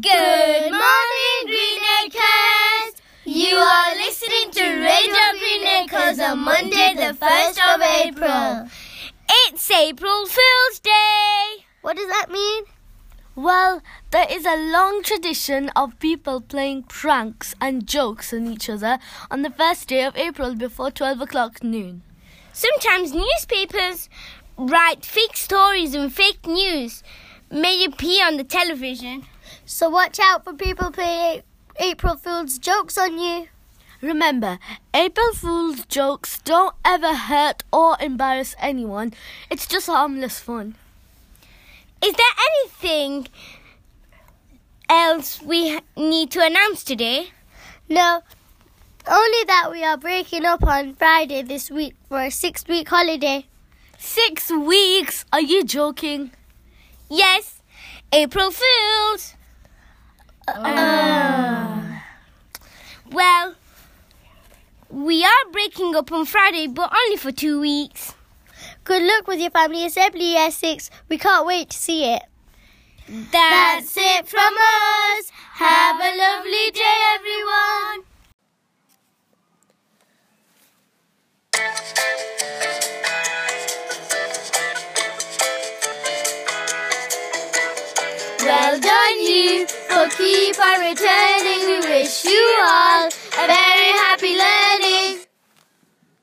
Good morning, Greenacres! You are listening to Radio Greenacres on Monday, the 1st of April. It's April Fool's Day! What does that mean? Well, there is a long tradition of people playing pranks and jokes on each other on the first day of April before 12 o'clock noon. Sometimes newspapers write fake stories and fake news may appear on the television. So watch out for people playing April Fool's jokes on you. Remember, April Fool's jokes don't ever hurt or embarrass anyone. It's just harmless fun. Is there anything else we need to announce today? No, only that we are breaking up on Friday this week for a six week holiday. Six weeks? Are you joking? Yes, April Fools! Uh. Well, we are breaking up on Friday, but only for two weeks. Good luck with your family assembly year six. We can't wait to see it. That's it from us. Have a lovely day, everyone. Well done, you, keep on returning.